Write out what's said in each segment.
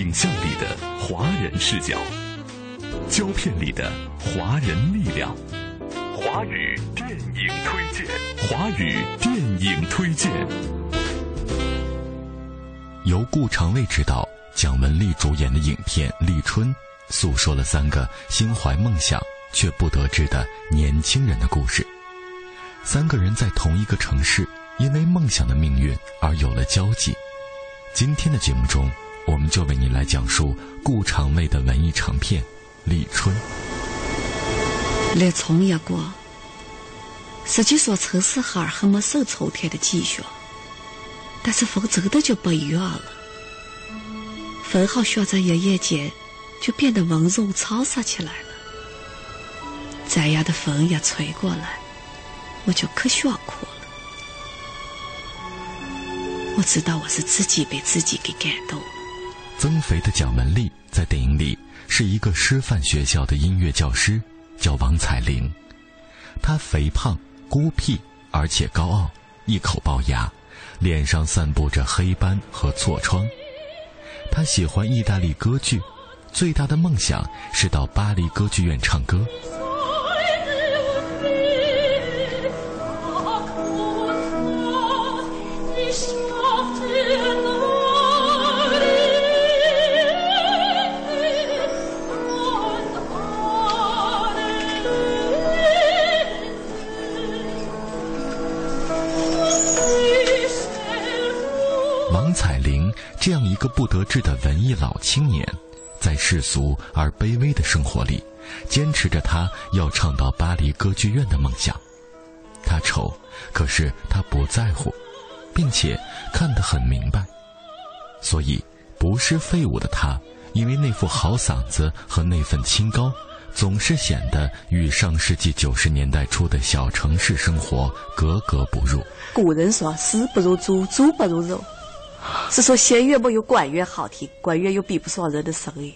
影像里的华人视角，胶片里的华人力量。华语电影推荐，华语电影推荐。由顾长卫执导、蒋雯丽主演的影片《立春》，诉说了三个心怀梦想却不得志的年轻人的故事。三个人在同一个城市，因为梦想的命运而有了交集。今天的节目中，我们就为你来讲述顾长卫的文艺长片《立春》。立春一过，实际说城市孩儿还没受秋天的积雪，但是风真的就不一样了。风好像在一夜间就变得温柔沧桑起来了。这样的风一吹过来，我就可想哭了。我知道我是自己被自己给感动。增肥的蒋雯丽在电影里是一个师范学校的音乐教师，叫王彩玲。她肥胖、孤僻，而且高傲，一口龅牙，脸上散布着黑斑和痤疮。她喜欢意大利歌剧，最大的梦想是到巴黎歌剧院唱歌。个不得志的文艺老青年，在世俗而卑微的生活里，坚持着他要唱到巴黎歌剧院的梦想。他丑，可是他不在乎，并且看得很明白。所以，不是废物的他，因为那副好嗓子和那份清高，总是显得与上世纪九十年代初的小城市生活格格不入。古人说“士不如猪，猪不如肉”，是说弦乐没有管乐好听，管乐又比不上人的声音。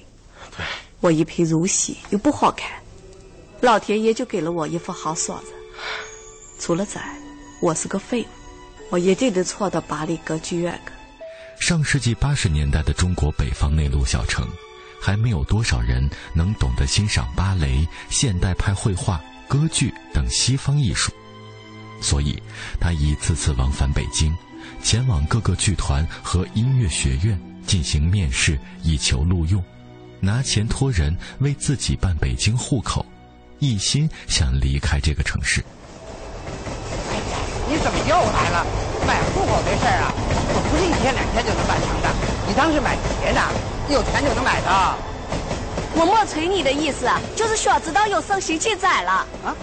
对，我一贫如洗，又不好看，老天爷就给了我一副好嗓子。除了这，我是个废物，我一定得闯到巴黎歌剧院去。上世纪八十年代的中国北方内陆小城，还没有多少人能懂得欣赏芭蕾、现代派绘画、歌剧等西方艺术，所以他一次次往返北京，前往各个剧团和音乐学院进行面试，以求录用，拿钱托人为自己办北京户口，一心想离开这个城市。哎呀你怎么又来了？买户口这事儿啊，可不是一天两天就能办成的。你当是买鞋呢？有钱就能买的。我没催你的意思，就是想知道有生心情宰了。啊？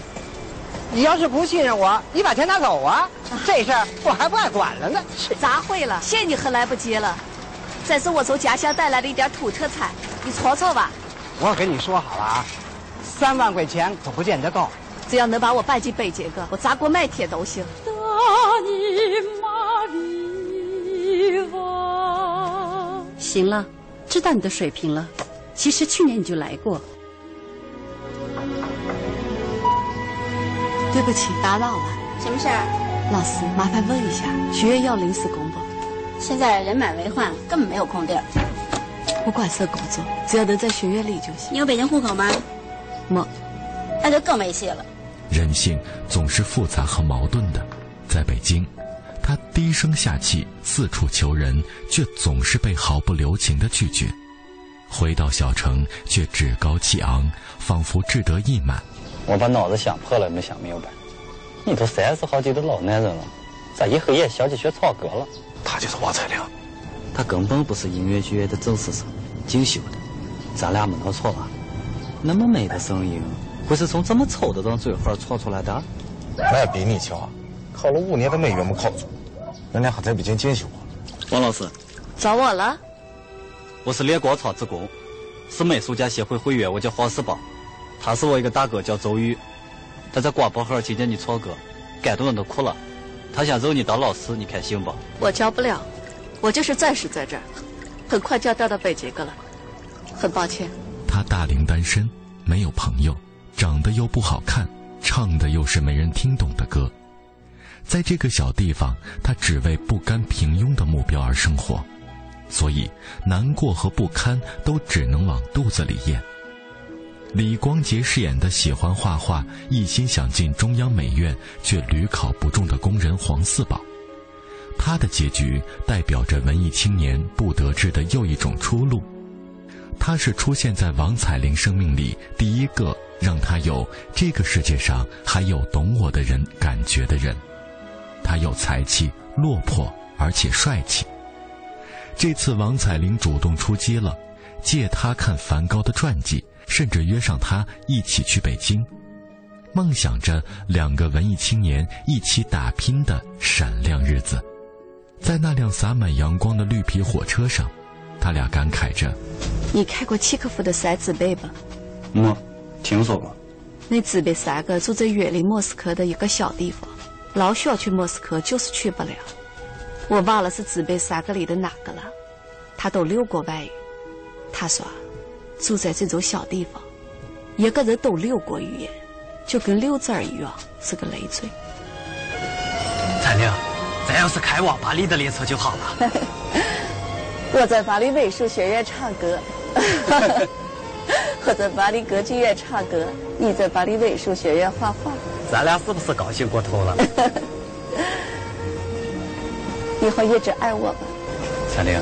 你要是不信任我，你把钱拿走啊！这事儿我还不爱管了呢。砸会了？谢你还来不及了。这是我从家乡带来的一点土特产，你瞅瞅吧。我跟你说好了啊，三万块钱可不见得够。只要能把我办进北京去，我砸锅卖铁都行。行了，知道你的水平了。其实去年你就来过。对不起，打扰了。什么事儿？老师，麻烦问一下，学院要临时工不？现在人满为患，根本没有空地儿。不管是工作，只要能在学院里就行。你有北京户口吗？没。那就更没戏了。人性总是复杂和矛盾的，在北京，他低声下气，四处求人，却总是被毫不留情的拒绝；回到小城，却趾高气昂，仿佛志得意满。我把脑子想破了，没想明白。你都三十好几的老男人了，咋一黑夜想起学唱歌了？他就是王彩玲，他根本不是音乐剧院的正式生，进修的。咱俩没弄错吧？那么美的声音。会是从这么丑的张嘴环闯出来的？那比你强，考了五年的美院没考住，人家还在北京进修。王老师，找我了？我是练广场职工，是美术家协会会员，我叫黄世宝。他是我一个大哥，叫周玉。他在广播号听见你唱歌，感动的都哭了。他想认你当老师，你开心不？我教不了，我就是暂时在这儿，很快就要调到北极个了。很抱歉。他大龄单身，没有朋友，长得又不好看，唱的又是没人听懂的歌。在这个小地方，他只为不甘平庸的目标而生活，所以难过和不堪都只能往肚子里咽。李光洁饰演的喜欢画画、一心想进中央美院却屡考不中的工人黄四宝，他的结局代表着文艺青年不得志的又一种出路。他是出现在王彩玲生命里第一个让他有这个世界上还有懂我的人感觉的人。他有才气、落魄，而且帅气。这次王彩玲主动出击了，借他看梵高的传记，甚至约上他一起去北京，梦想着两个文艺青年一起打拼的闪亮日子。在那辆洒满阳光的绿皮火车上，他俩感慨着：“你开过契诃夫的三姊妹吧？”“没，听说过。”“那姊妹三个住在远离莫斯科的一个小地方。”老想去莫斯科，就是去不了。我忘了是姊妹三个里的哪个了。他都六过外语。他说，住在这种小地方，一个人都六国语言，就跟六字儿一样，是个累赘。彩玲，咱要是开往巴黎的列车就好了。我在巴黎美术学院唱歌，我在巴黎歌剧院唱歌，你在巴黎美术学院画画。咱俩是不是高兴过头了？以后一直爱我吧，彩玲。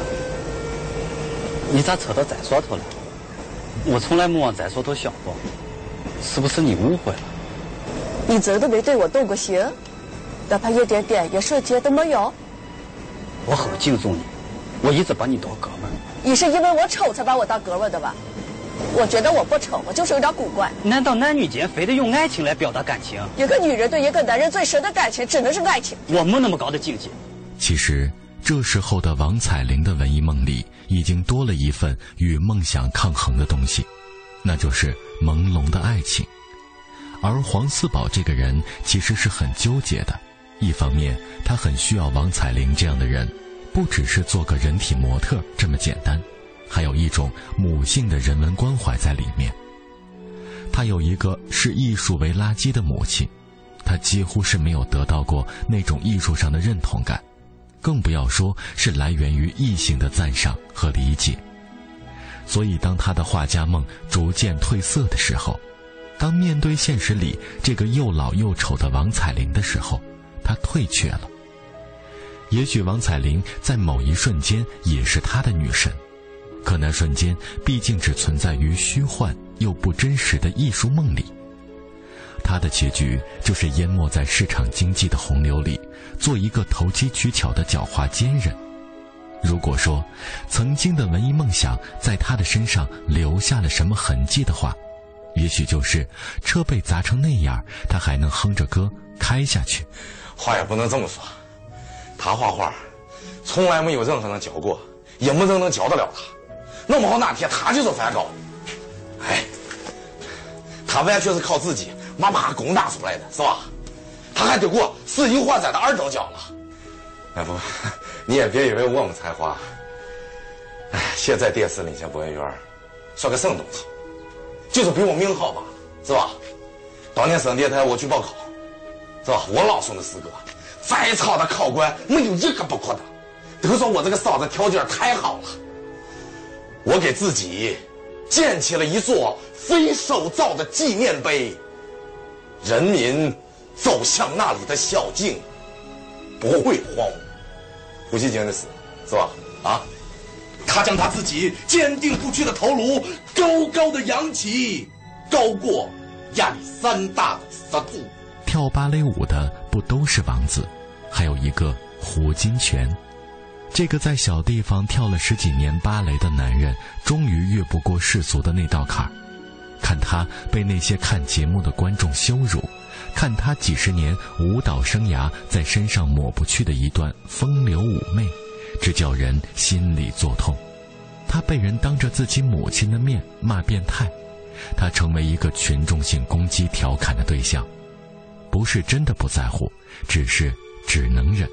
你咋扯到咱上头了？我从来没往咱说头想过，是不是你误会了？你真的没对我动过心，哪怕一点点、一瞬间都没有？我很敬重你，我一直把你当哥们。你是因为我丑才把我当哥们的吧？我觉得我不丑，我就是有点古怪。难道男女间非得用爱情来表达感情？一个女人对一个男人最深的感情，只能是爱情。我没那么高的境界。其实，这时候的王彩玲的文艺梦里，已经多了一份与梦想抗衡的东西，那就是朦胧的爱情。而黄四宝这个人其实是很纠结的，一方面他很需要王彩玲这样的人，不只是做个人体模特这么简单。还有一种母性的人文关怀在里面。他有一个视艺术为垃圾的母亲，他几乎是没有得到过那种艺术上的认同感，更不要说是来源于异性的赞赏和理解。所以，当他的画家梦逐渐褪色的时候，当面对现实里这个又老又丑的王彩玲的时候，他退却了。也许王彩玲在某一瞬间也是他的女神。可那瞬间，毕竟只存在于虚幻又不真实的艺术梦里。他的结局就是淹没在市场经济的洪流里，做一个投机取巧的狡猾奸人。如果说，曾经的文艺梦想在他的身上留下了什么痕迹的话，也许就是车被砸成那样，他还能哼着歌开下去。话也不能这么说，他画画，从来没有任何人教过，也没人能教得了他。弄不好哪天他就是梵高，哎，他完全是靠自己慢慢攻打出来的，是吧？他还得过世纪画展的二等奖了。哎不，你也别以为我没才华，哎，现在电视领先播音员，算个什么东西？就是比我命好吧，是吧？当年省电台我去报考，是吧？我朗诵的诗歌，在场的考官没有一个不哭的，都说我这个嗓子条件太好了。我给自己建起了一座非手造的纪念碑，人民走向那里的小径不会荒芜。胡锡进的死是吧？啊，他将他自己坚定不屈的头颅高高的扬起，高过亚历山大的石柱。跳芭蕾舞的不都是王子？还有一个胡金铨。这个在小地方跳了十几年芭蕾的男人，终于越不过世俗的那道坎儿。看他被那些看节目的观众羞辱，看他几十年舞蹈生涯在身上抹不去的一段风流妩媚，这叫人心里作痛。他被人当着自己母亲的面骂变态，他成为一个群众性攻击、调侃的对象。不是真的不在乎，只是只能忍。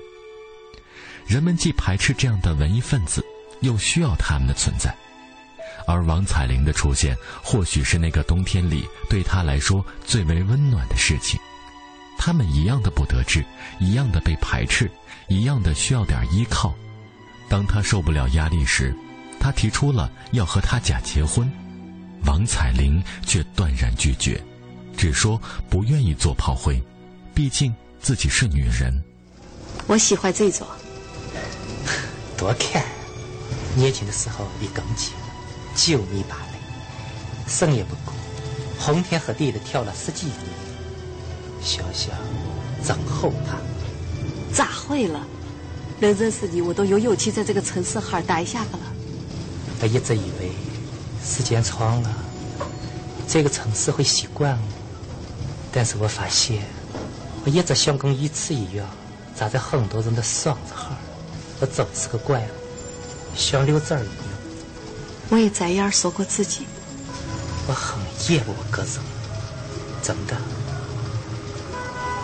人们既排斥这样的文艺分子，又需要他们的存在。而王彩玲的出现，或许是那个冬天里对他来说最为温暖的事情。他们一样的不得志，一样的被排斥，一样的需要点依靠。当他受不了压力时，他提出了要和他假结婚，王彩玲却断然拒绝，只说不愿意做炮灰，毕竟自己是女人。我喜欢这种。多看，年轻的时候比更久，九米八垒，生也不顾，红天和地的跳了十几年，想想真后怕。咋会了？能认识你，我都有勇气在这个城市哈儿待下个了。我一直以为时间长了，这个城市会习惯我，但是我发现，我一直像跟一次一样，扎在很多人的嗓子哈儿。我真是个怪物，像溜子儿一样。我也在眼儿说过自己。我很厌恶个人，真的。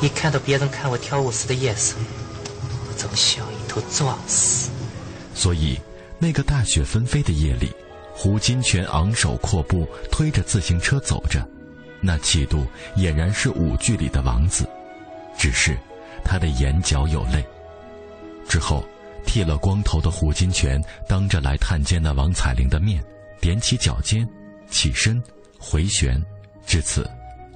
一看到别人看我跳舞时的眼神，我总想一头撞死。所以，那个大雪纷飞的夜里，胡金泉昂首阔步推着自行车走着，那气度俨然是舞剧里的王子，只是他的眼角有泪。之后。剃了光头的胡金铨当着来探监的王彩玲的面，踮起脚尖，起身，回旋，至此，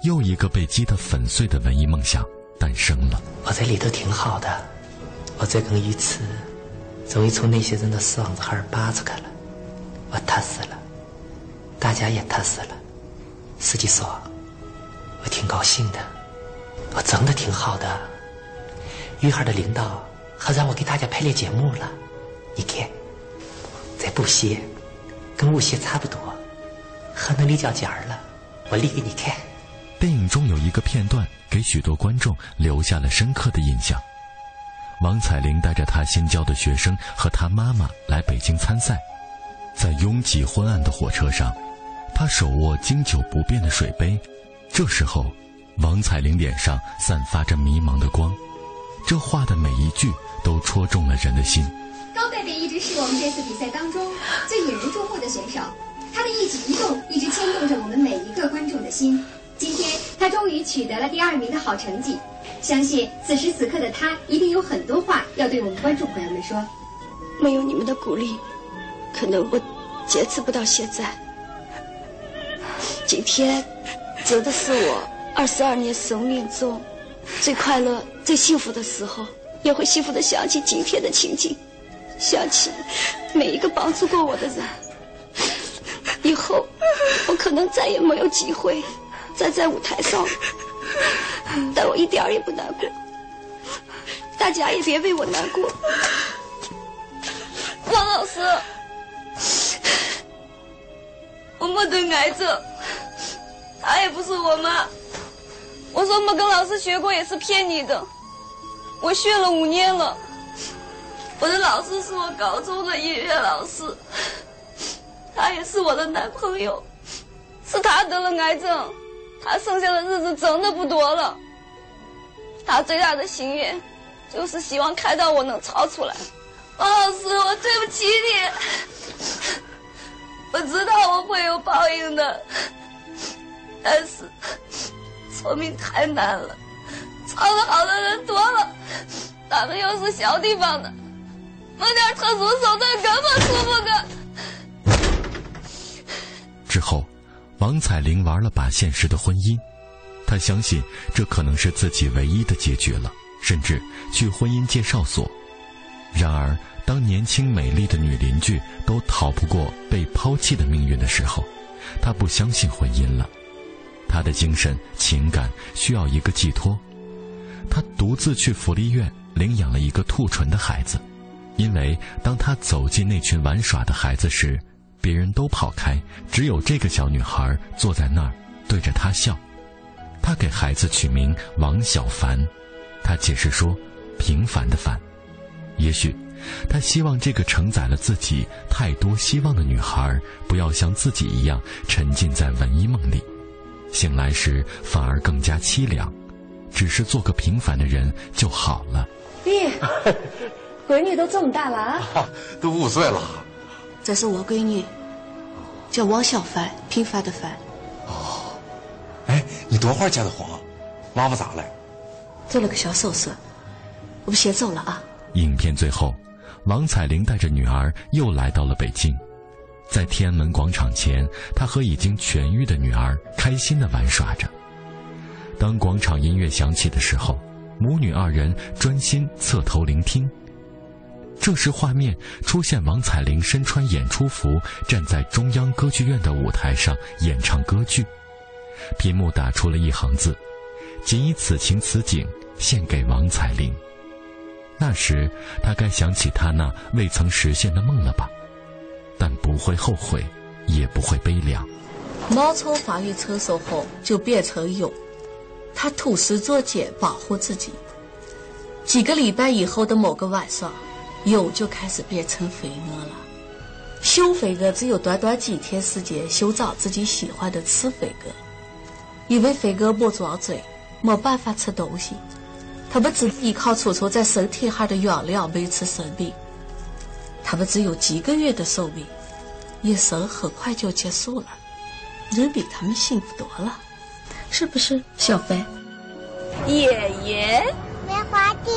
又一个被击得粉碎的文艺梦想诞生了。我在里头挺好的，我在跟一次，终于从那些人的嗓子眼儿扒出来了，我踏实了，大家也踏实了。司机说，我挺高兴的，我真的挺好的。玉孩的领导。还让我给大家排练节目了，你看，在布鞋，跟舞鞋差不多，还能立脚尖儿了。我立给你看。电影中有一个片段，给许多观众留下了深刻的印象。王彩玲带着她新教的学生和她妈妈来北京参赛，在拥挤昏暗的火车上，她手握经久不变的水杯。这时候，王彩玲脸上散发着迷茫的光。这话的每一句都戳中了人的心。高贝贝一直是我们这次比赛当中最引人注目的选手，他的一举一动一直牵动着我们每一个观众的心。今天他终于取得了第二名的好成绩，相信此时此刻的他一定有很多话要对我们观众朋友们说。没有你们的鼓励，可能我坚持不到现在。今天真的是我二十二年生命中。最快乐、最幸福的时候，也会幸福的想起今天的情景，想起每一个帮助过我的人。以后我可能再也没有机会站在舞台上，但我一点也不难过。大家也别为我难过。王老师，我没得癌症，他也不是我妈。我说没跟老师学过也是骗你的，我学了五年了。我的老师是我高中的音乐老师，他也是我的男朋友，是他得了癌症，他剩下的日子真的不多了。他最大的心愿就是希望看到我能超出来。王老师，我对不起你，我知道我会有报应的，但是。说明太难了，好的好的人多了，咱们又是小地方的，没点特殊手段根本出不个。之后，王彩玲玩了把现实的婚姻，她相信这可能是自己唯一的结局了，甚至去婚姻介绍所。然而，当年轻美丽的女邻居都逃不过被抛弃的命运的时候，她不相信婚姻了。她的精神情感需要一个寄托，他独自去福利院领养了一个兔唇的孩子，因为当他走进那群玩耍的孩子时，别人都跑开，只有这个小女孩坐在那儿对着他笑。他给孩子取名王小凡，他解释说：“平凡的凡。”也许，他希望这个承载了自己太多希望的女孩，不要像自己一样沉浸在文艺梦里，醒来时反而更加凄凉。只是做个平凡的人就好了。爹，闺女都这么大了啊，都五岁了。这是我闺女，叫王小凡，平凡的凡。哦，哎，你多会儿结的婚？妈妈咋了？做了个小手术。我们先走了啊。影片最后，王彩玲带着女儿又来到了北京，在天安门广场前，她和已经痊愈的女儿开心的玩耍着。当广场音乐响起的时候，母女二人专心侧头聆听。这时，画面出现王彩玲身穿演出服，站在中央歌剧院的舞台上演唱歌剧。屏幕打出了一行字：“仅以此情此景献给王彩玲。”那时，他该想起他那未曾实现的梦了吧？但不会后悔，也不会悲凉。毛丑发育成熟后，就变成蛹。他吐丝作茧保护自己。几个礼拜以后的某个晚上，蛹就开始变成飞蛾了。雄飞蛾只有短短几天时间寻找自己喜欢的雌飞蛾，因为飞蛾不装嘴，没办法吃东西，它们只依靠储存在身体下的养料维持生命。它们只有几个月的寿命，一生很快就结束了。人比他们幸福多了。是不是小白？爷爷，棉花弟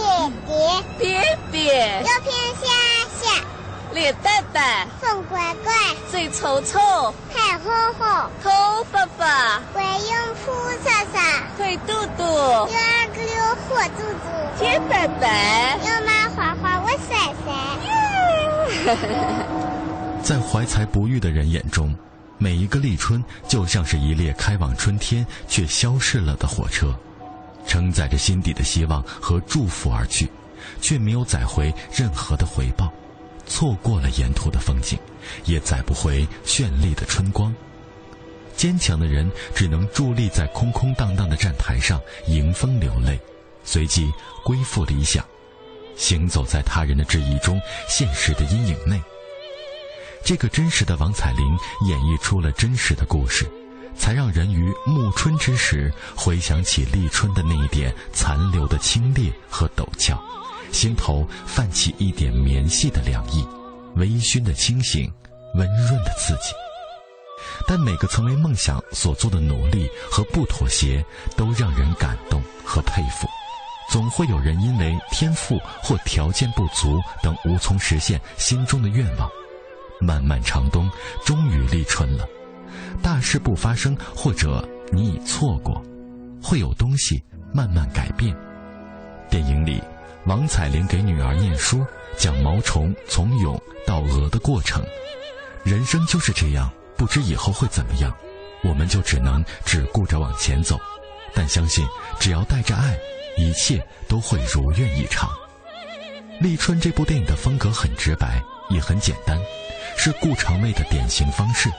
弟，别别，右偏下下，脸蛋蛋，凤乖乖，嘴臭臭，太红红，头发发，怪用扑擦擦，腿肚肚，有二个溜火肚肚，天白白，有马花花我甩甩。在怀才不遇的人眼中。每一个立春就像是一列开往春天却消逝了的火车，承载着心底的希望和祝福而去，却没有载回任何的回报，错过了沿途的风景，也载不回绚丽的春光。坚强的人只能伫立在空空荡荡的站台上迎风流泪，随即归复理想，行走在他人的质疑中，现实的阴影内。这个真实的王彩玲演绎出了真实的故事，才让人于暮春之时回想起立春的那一点残留的清冽和陡峭，心头泛起一点绵细的凉意，微醺的清醒，温润的刺激。但每个曾为梦想所做的努力和不妥协，都让人感动和佩服。总会有人因为天赋或条件不足等无从实现心中的愿望。漫漫长冬终于立春了，大事不发生，或者你已错过，会有东西慢慢改变。电影里，王彩玲给女儿念书，讲毛虫从蛹到蛾的过程。人生就是这样，不知以后会怎么样，我们就只能只顾着往前走。但相信，只要带着爱，一切都会如愿以偿。立春这部电影的风格很直白，也很简单。是顾长卫的典型方式，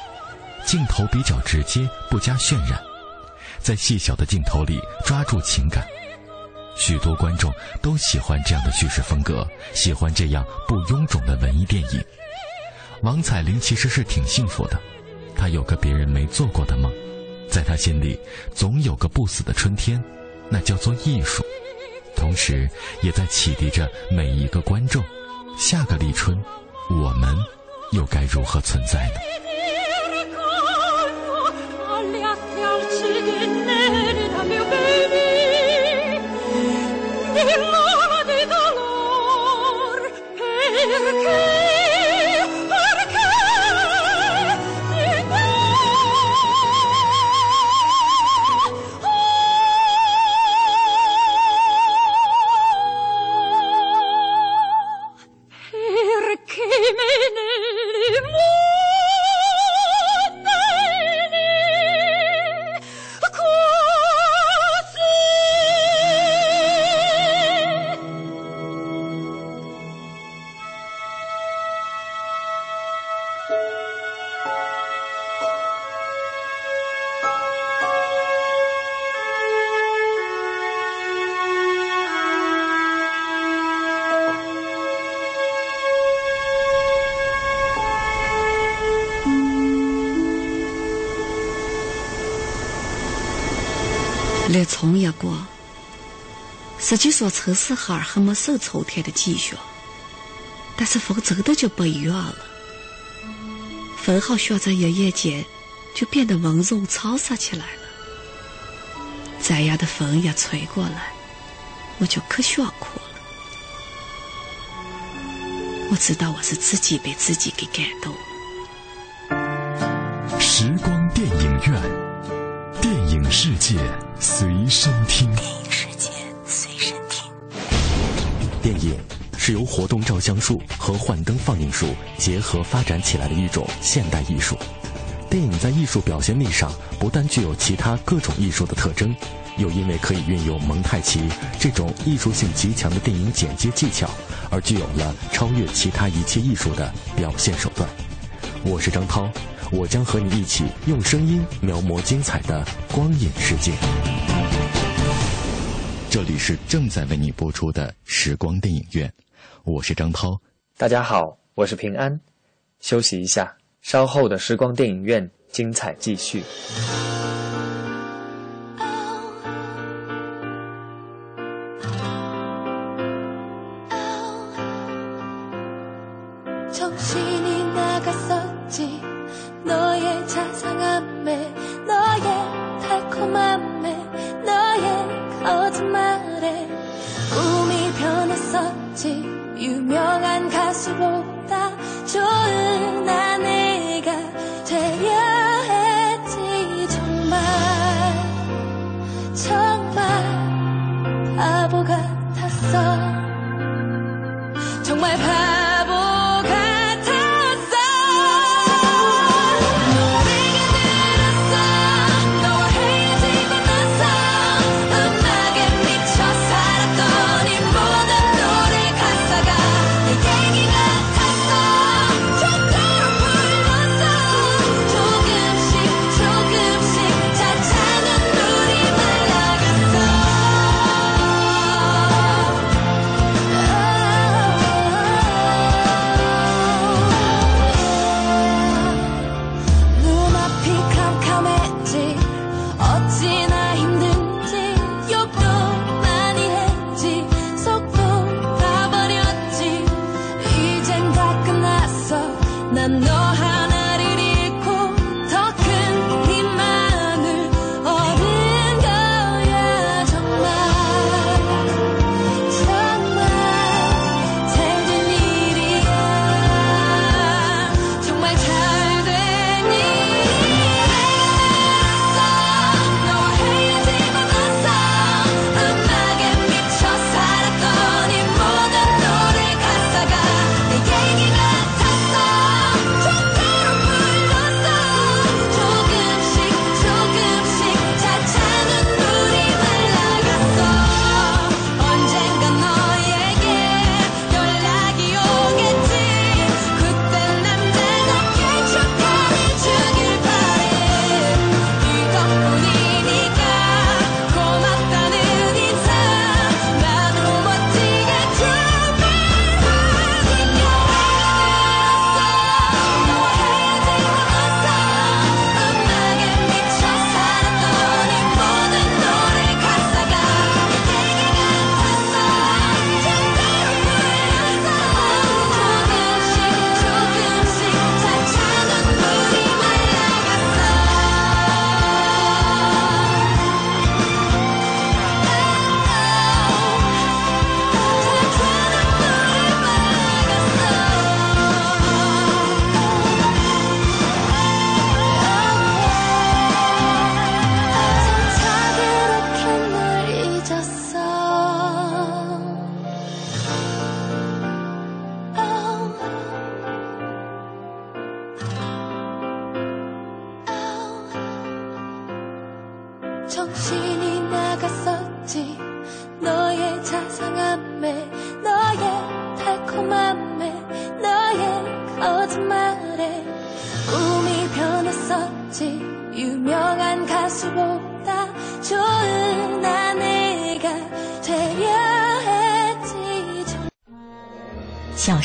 镜头比较直接，不加渲染，在细小的镜头里抓住情感。许多观众都喜欢这样的叙事风格，喜欢这样不臃肿的文艺电影。王彩玲其实是挺幸福的，她有个别人没做过的梦，在她心里总有个不死的春天，那叫做艺术，同时也在启迪着每一个观众。下个立春，我们。又该如何存在呢？实际说城市孩儿还没受秋天的积雪，但是风真的就不一样了。风好像在一夜间就变得温柔潮湿起来了。这样的风一吹过来，我就可想哭了。我知道我是自己被自己给感动了。时光电影院，电影世界随身听。是由活动照相术和幻灯放映术结合发展起来的一种现代艺术。电影在艺术表现力上不但具有其他各种艺术的特征，又因为可以运用蒙太奇这种艺术性极强的电影剪接技巧，而具有了超越其他一切艺术的表现手段。我是张涛，我将和你一起用声音描摹精彩的光影世界。这里是正在为你播出的时光电影院，我是张涛。大家好，我是平安。休息一下。稍后的时光电影院，精彩继续。 명한 가수보다 좋은 아내가 되야 했지 정말. 정말 바보 같았어. 정말 바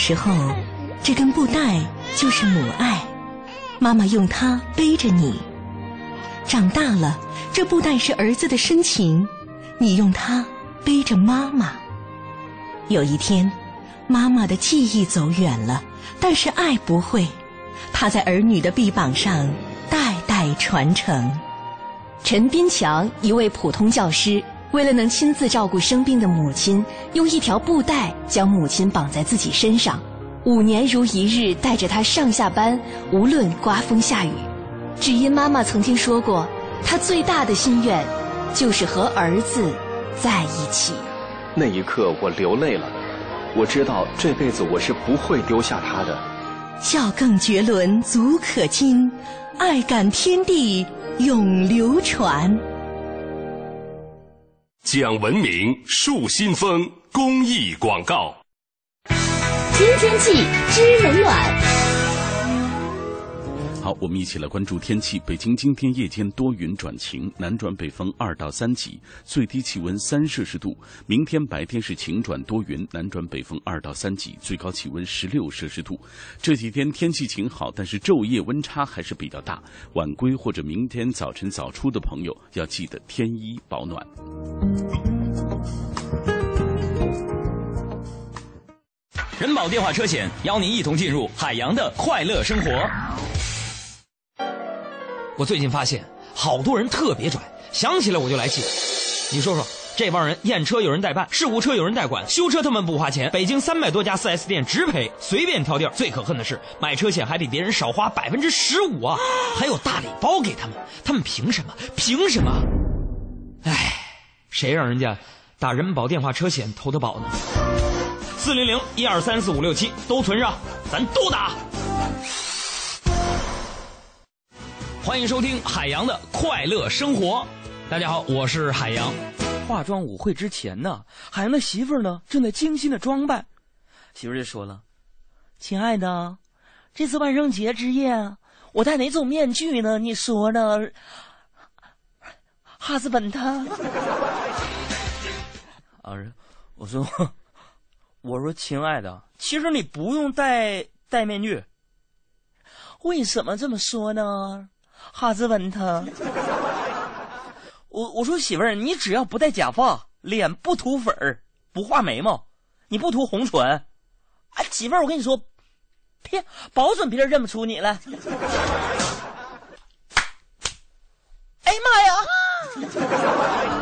时候，这根布带就是母爱，妈妈用它背着你。长大了，这布带是儿子的深情，你用它背着妈妈。有一天，妈妈的记忆走远了，但是爱不会，它在儿女的臂膀上代代传承。陈斌强，一位普通教师，为了能亲自照顾生病的母亲，用一条布带将母亲绑在自己身上，五年如一日带着她上下班，无论刮风下雨。只因妈妈曾经说过，她最大的心愿就是和儿子在一起。那一刻，我流泪了。我知道这辈子我是不会丢下他的。孝更绝伦，足可亲，爱感天地。永流传。讲文明树新风公益广告。听天气知冷暖。好，我们一起来关注天气。北京今天夜间多云转晴，南转北风二到三级，最低气温三摄氏度。明天白天是晴转多云，南转北风二到三级，最高气温十六摄氏度。这几天天气晴好，但是昼夜温差还是比较大。晚归或者明天早晨早出的朋友要记得添衣保暖。人保电话车险邀您一同进入海洋的快乐生活。我最近发现，好多人特别拽，想起来我就来气。你说说，这帮人验车有人代办，事故车有人代管，修车他们不花钱。北京三百多家 4S 店直赔，随便挑地儿。最可恨的是，买车险还比别人少花百分之十五啊，还有大礼包给他们，他们凭什么？凭什么？唉，谁让人家打人保电话车险投的保呢？四零零一二三四五六七都存上，咱都打。欢迎收听海洋的快乐生活。大家好，我是海洋。化妆舞会之前呢，海洋的媳妇儿呢正在精心的装扮。媳妇儿就说了：“亲爱的，这次万圣节之夜，我戴哪种面具呢？你说呢？”哈斯本他。儿，我说，我说，亲爱的，其实你不用戴戴面具。为什么这么说呢？哈兹文他，我我说媳妇儿，你只要不戴假发，脸不涂粉儿，不画眉毛，你不涂红唇，啊，媳妇儿，我跟你说，别保准别人认不出你来。哎呀妈呀！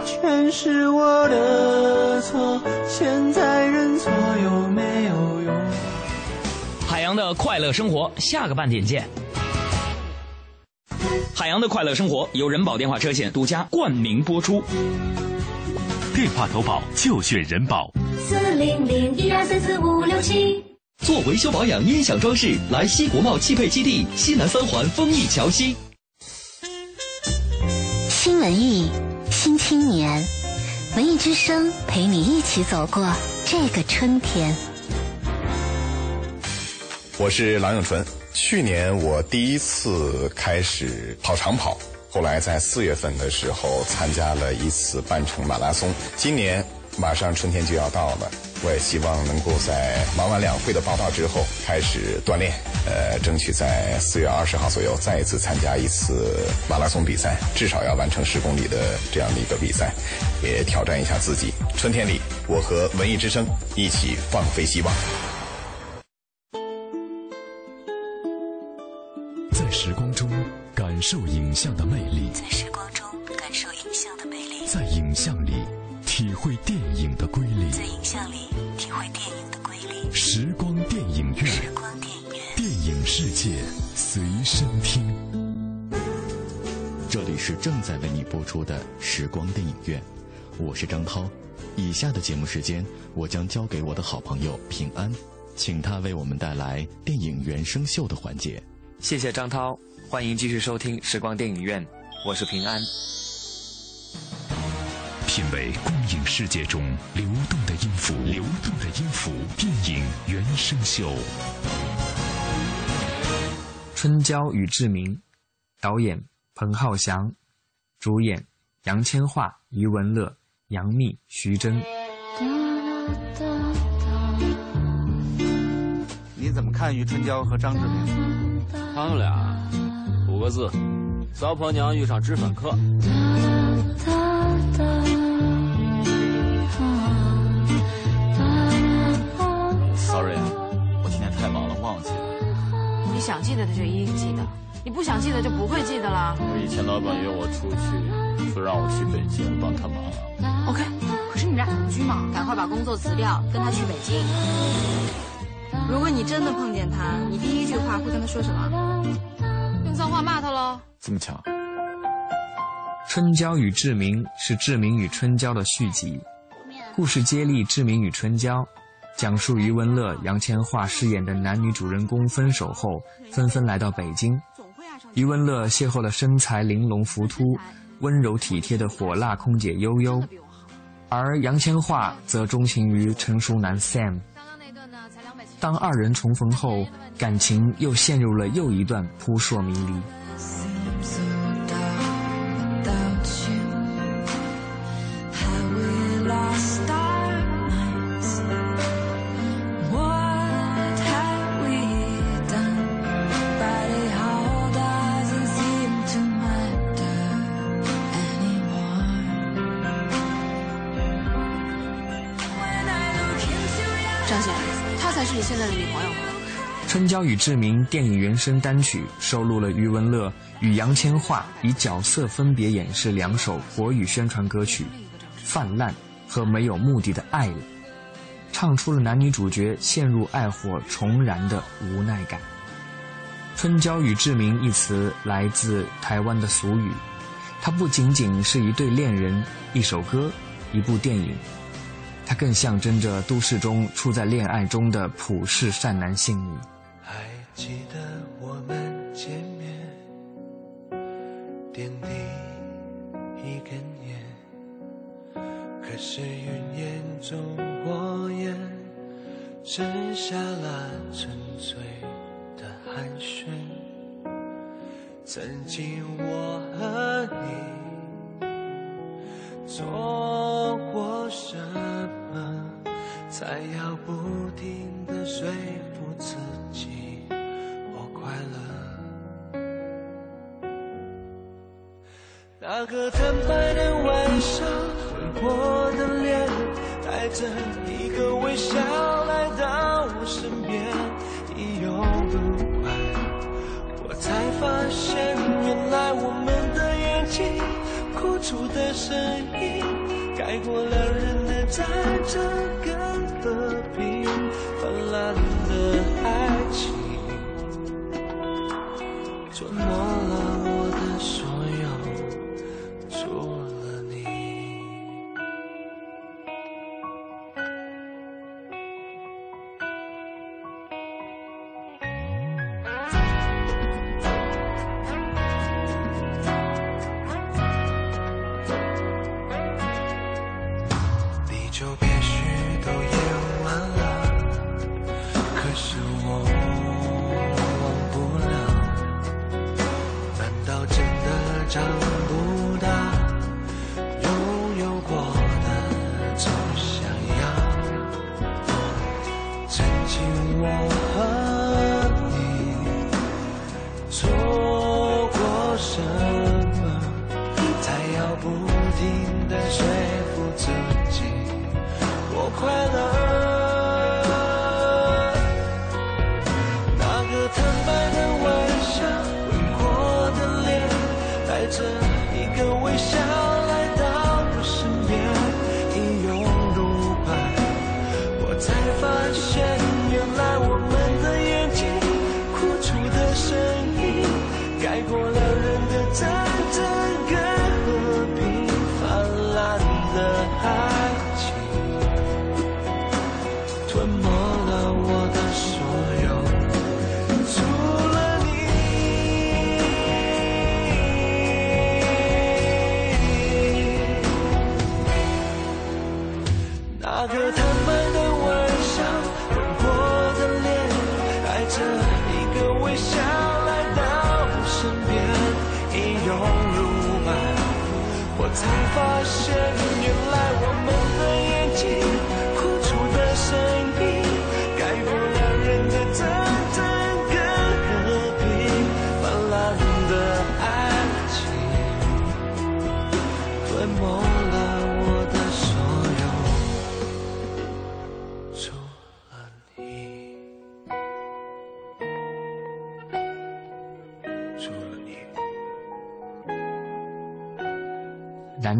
全是我的错，现在认错有没有用？海洋的快乐生活，下个半点见。海洋的快乐生活由人保电话车险独家冠名播出。电话投保就选人保。四零零一二三四五六七。做维修保养、音响装饰，来西国贸汽配基地西南三环丰益桥西。新文艺，新青年，文艺之声陪你一起走过这个春天。我是郎永纯。去年我第一次开始跑长跑，后来在四月份的时候参加了一次半程马拉松。今年马上春天就要到了，我也希望能够在忙完两会的报道之后开始锻炼，呃，争取在四月二十号左右再一次参加一次马拉松比赛，至少要完成十公里的这样的一个比赛，也挑战一下自己。春天里，我和文艺之声一起放飞希望。受影像的魅力，在时光中感受影像的魅力，在影像里体会电影的瑰丽，在影像里体会电影的瑰丽。时光电影院，时光电影院，电影世界随身听。这里是正在为你播出的时光电影院，我是张涛。以下的节目时间，我将交给我的好朋友平安，请他为我们带来电影原声秀的环节。谢谢张涛，欢迎继续收听时光电影院，我是平安。品味光影世界中流动的音符，流动的音符，电影原声秀。《春娇与志明》，导演彭浩翔，主演杨千嬅、余文乐、杨幂、徐峥。你怎么看余春娇和张志明？他们俩五个字，骚婆娘遇上脂粉客。Sorry 啊，我今天太忙了，忘记了。你想记得的就一定记得，你不想记得就不会记得了。我以前老板约我出去，说让我去北京帮他忙。OK，可是你俩同居嘛，赶快把工作辞掉，跟他去北京。如果你真的碰见他，你第一句话会跟他说什么？这么巧？春娇与志明是志明与春娇的续集，故事接力志明与春娇，讲述余文乐、杨千嬅饰演的男女主人公分手后纷纷来到北京。余文乐邂逅了身材玲珑浮凸、温柔体贴的火辣空姐悠悠，而杨千嬅则钟情于成熟男 Sam。当二人重逢后，感情又陷入了又一段扑朔迷离。春娇与志明》电影原声单曲收录了余文乐与杨千嬅以角色分别演示两首国语宣传歌曲《泛滥》和《没有目的的爱了》，唱出了男女主角陷入爱火重燃的无奈感。《春娇与志明》一词来自台湾的俗语，它不仅仅是一对恋人、一首歌、一部电影。它更象征着都市中处在恋爱中的普世善男信女。记得我们见面，点滴一根烟，可是云烟中火焰，剩下了沉醉的寒暄。曾经我和你做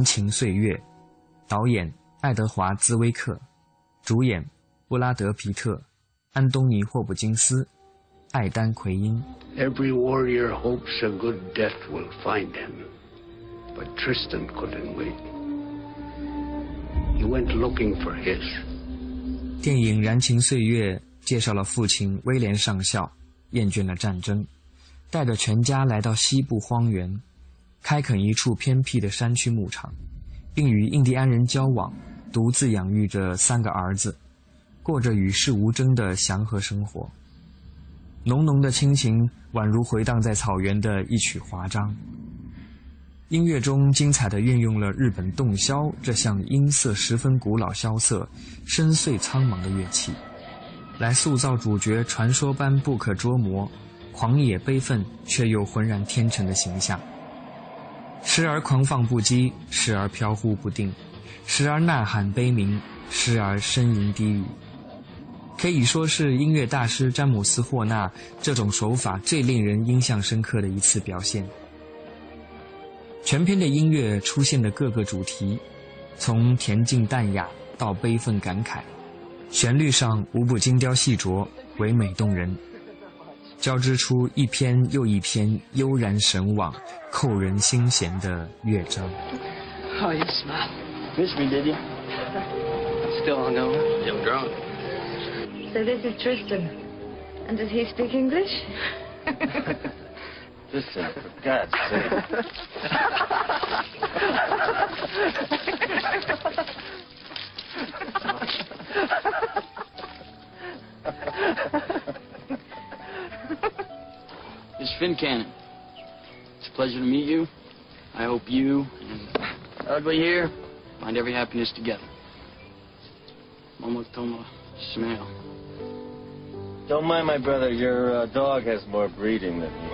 燃情岁月》，导演爱德华·兹威克，主演布拉德·皮特、安东尼·霍普金斯、艾丹·奎因。Every warrior hopes a good death will find him, but Tristan couldn't wait. He went looking for his. 电影《燃情岁月》介绍了父亲威廉上校厌倦了战争，带着全家来到西部荒原，开垦一处偏僻的山区牧场，并与印第安人交往，独自养育着三个儿子，过着与世无争的祥和生活。浓浓的亲情宛如回荡在草原的一曲华章。音乐中精彩地运用了日本洞箫这项音色十分古老、萧瑟、深邃苍茫的乐器，来塑造主角传说般不可捉摸、狂野悲愤却又浑然天成的形象。时而狂放不羁，时而飘忽不定，时而呐喊悲鸣，时而呻吟低语。可以说是音乐大师詹姆斯·霍纳这种手法最令人印象深刻的一次表现。全片的音乐出现的各个主题，从恬静淡雅到悲愤感慨，旋律上无不精雕细琢，唯美动人，交织出一篇又一篇悠然神往、扣人心弦的乐章。Oh, you smile. Miss me, did you? Still hungover? I'm drunk. So this is Tristan. And does he speak English? Listen, for God's sake. Miss Fincannon, it's a pleasure to meet you. I hope you and Ugly here find every happiness together. Momo Tomo Smell. Don't mind my brother. Your uh, dog has more breeding than he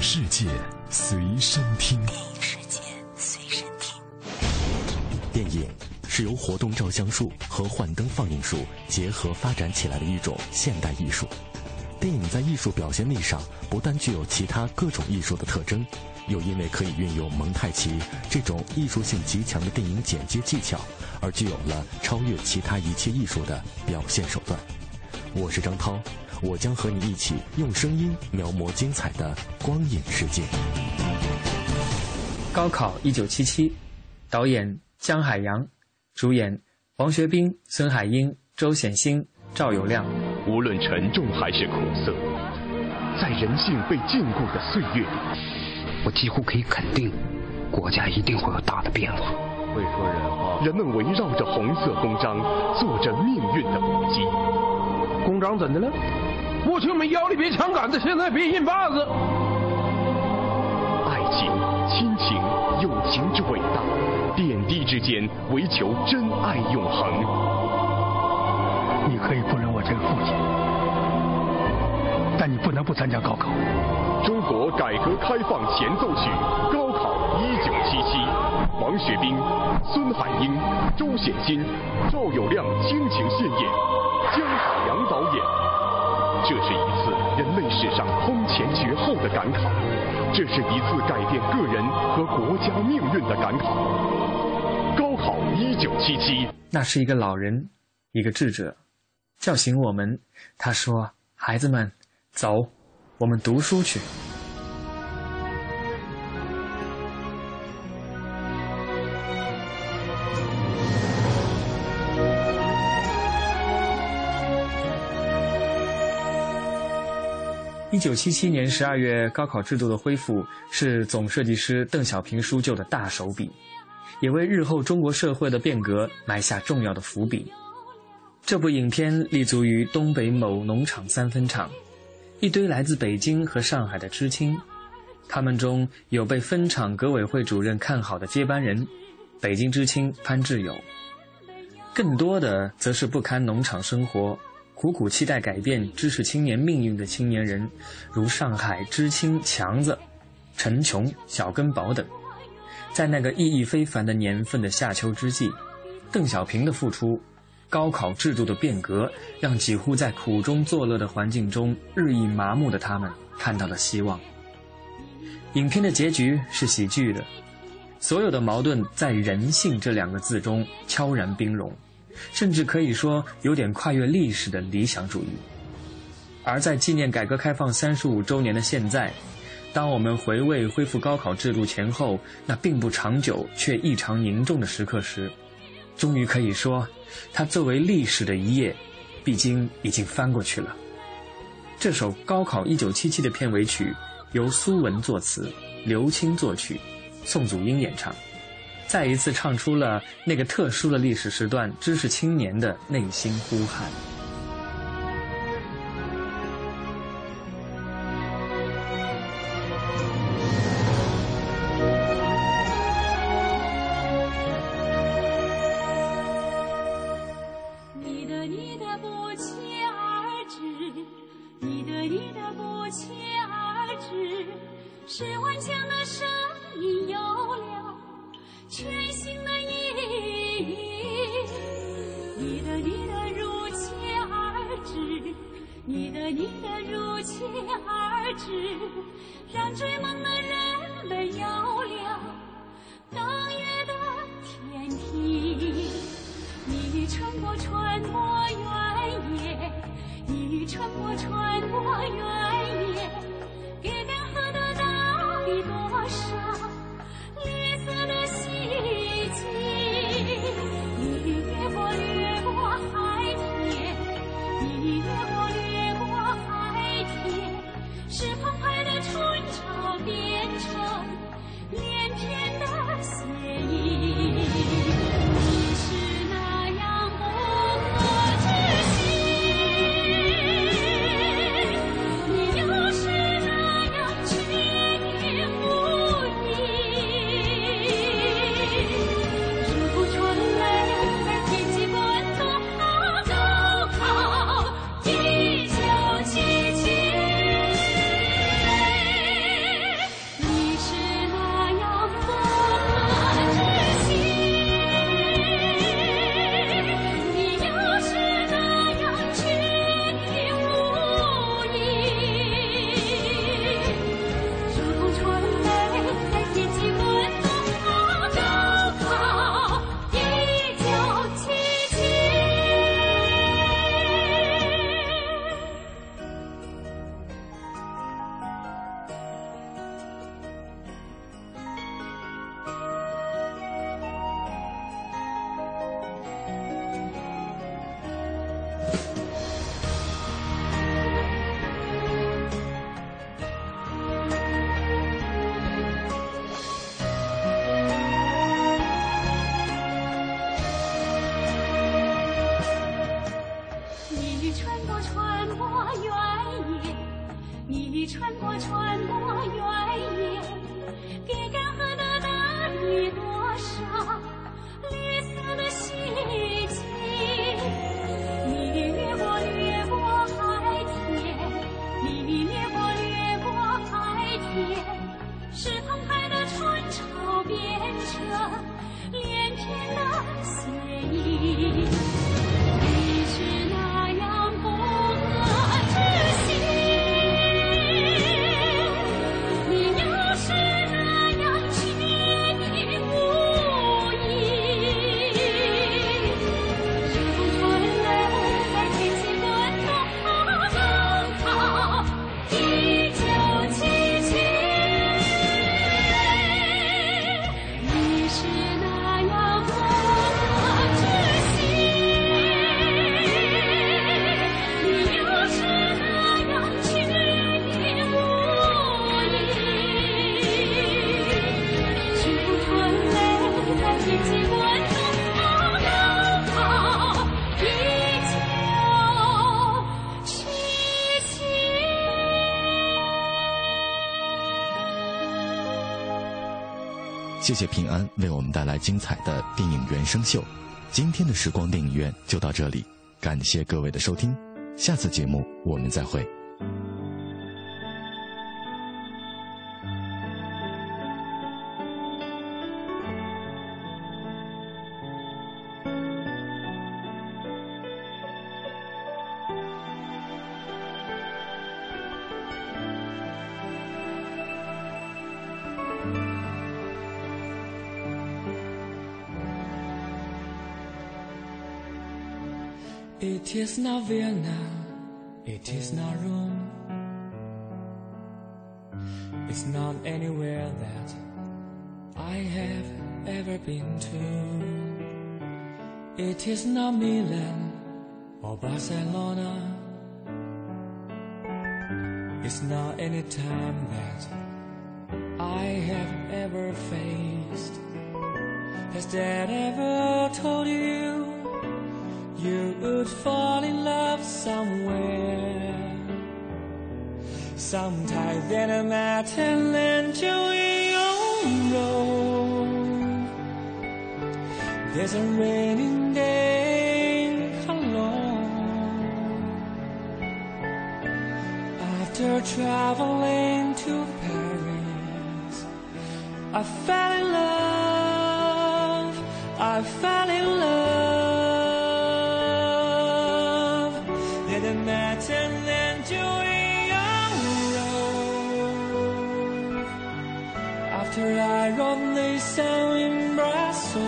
世界随身听。电影世界随身听。电影是由活动照相术和幻灯放映术结合发展起来的一种现代艺术。电影在艺术表现力上不但具有其他各种艺术的特征，又因为可以运用蒙太奇这种艺术性极强的电影剪接技巧，而具有了超越其他一切艺术的表现手段。我是张涛，我将和你一起用声音描摹精彩的光影世界。高考一九七七，导演江海洋，主演王学兵、孙海英、周显星、赵友亮。无论沉重还是苦涩，在人性被禁锢的岁月里，我几乎可以肯定，国家一定会有大的变化。会说人话。人们围绕着红色公章，做着命运的搏击。公章怎的了？过去我们腰里别枪杆子，现在别印把子。爱情、亲情、友情之伟大，点滴之间唯求真爱永恒。你可以不认我这个父亲，但你不能不参加高考。中国改革开放前奏曲《高考一九七七》，王学兵、孙海英、周显新、赵友亮倾情献演，姜海洋导演。这是一次人类史上空前绝后的赶考，这是一次改变个人和国家命运的赶考。高考一九七七，那是一个老人，一个智者，叫醒我们。他说：“孩子们，走，我们读书去。”一九七七年十二月，高考制度的恢复是总设计师邓小平书就的大手笔，也为日后中国社会的变革埋下重要的伏笔。这部影片立足于东北某农场三分厂，一堆来自北京和上海的知青，他们中有被分厂革委会主任看好的接班人，北京知青潘志友，更多的则是不堪农场生活。苦苦期待改变知识青年命运的青年人，如上海知青强子、陈琼、小根宝等，在那个意义非凡的年份的夏秋之际，邓小平的付出，高考制度的变革，让几乎在苦中作乐的环境中日益麻木的他们看到了希望。影片的结局是喜剧的，所有的矛盾在“人性”这两个字中悄然冰融。甚至可以说有点跨越历史的理想主义。而在纪念改革开放三十五周年的现在，当我们回味恢复高考制度前后那并不长久却异常凝重的时刻时，终于可以说，它作为历史的一页，毕竟已经翻过去了。这首《高考一九七七》的片尾曲由苏文作词，刘青作曲，宋祖英演唱。再一次唱出了那个特殊的历史时段知识青年的内心呼喊。谢谢平安为我们带来精彩的电影原声秀。今天的时光电影院就到这里，感谢各位的收听，下次节目我们再会。Is not Vienna, it is not Rome. It's not anywhere that I have ever been to. It is not Milan or Barcelona. It's not any time that I have ever faced. Has Dad ever told you? You would fall in love somewhere. Sometime then I met and join your road. There's a raining day Cologne. After traveling to Paris, I fell in love. I fell in love. In Brussels,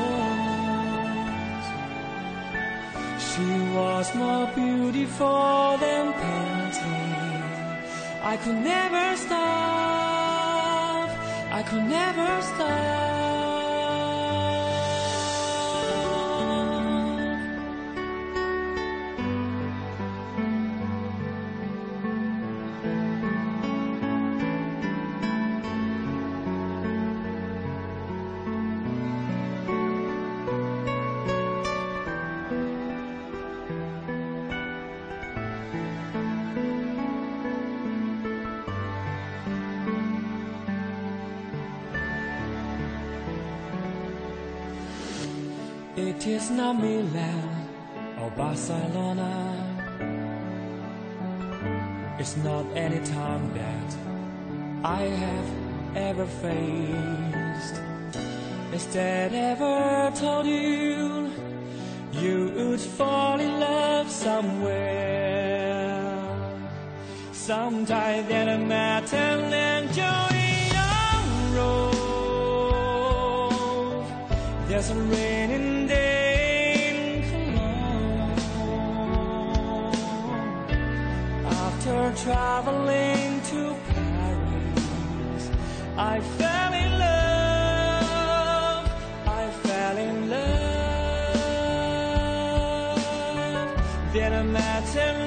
she was more beautiful than painting. I could never stop. I could never stop. It is not Milan or Barcelona. It's not any time that I have ever faced. Is that ever told you you would fall in love somewhere? Sometime that I met enjoy your road. There's a traveling to Paris, I fell in love. I fell in love. Then I met and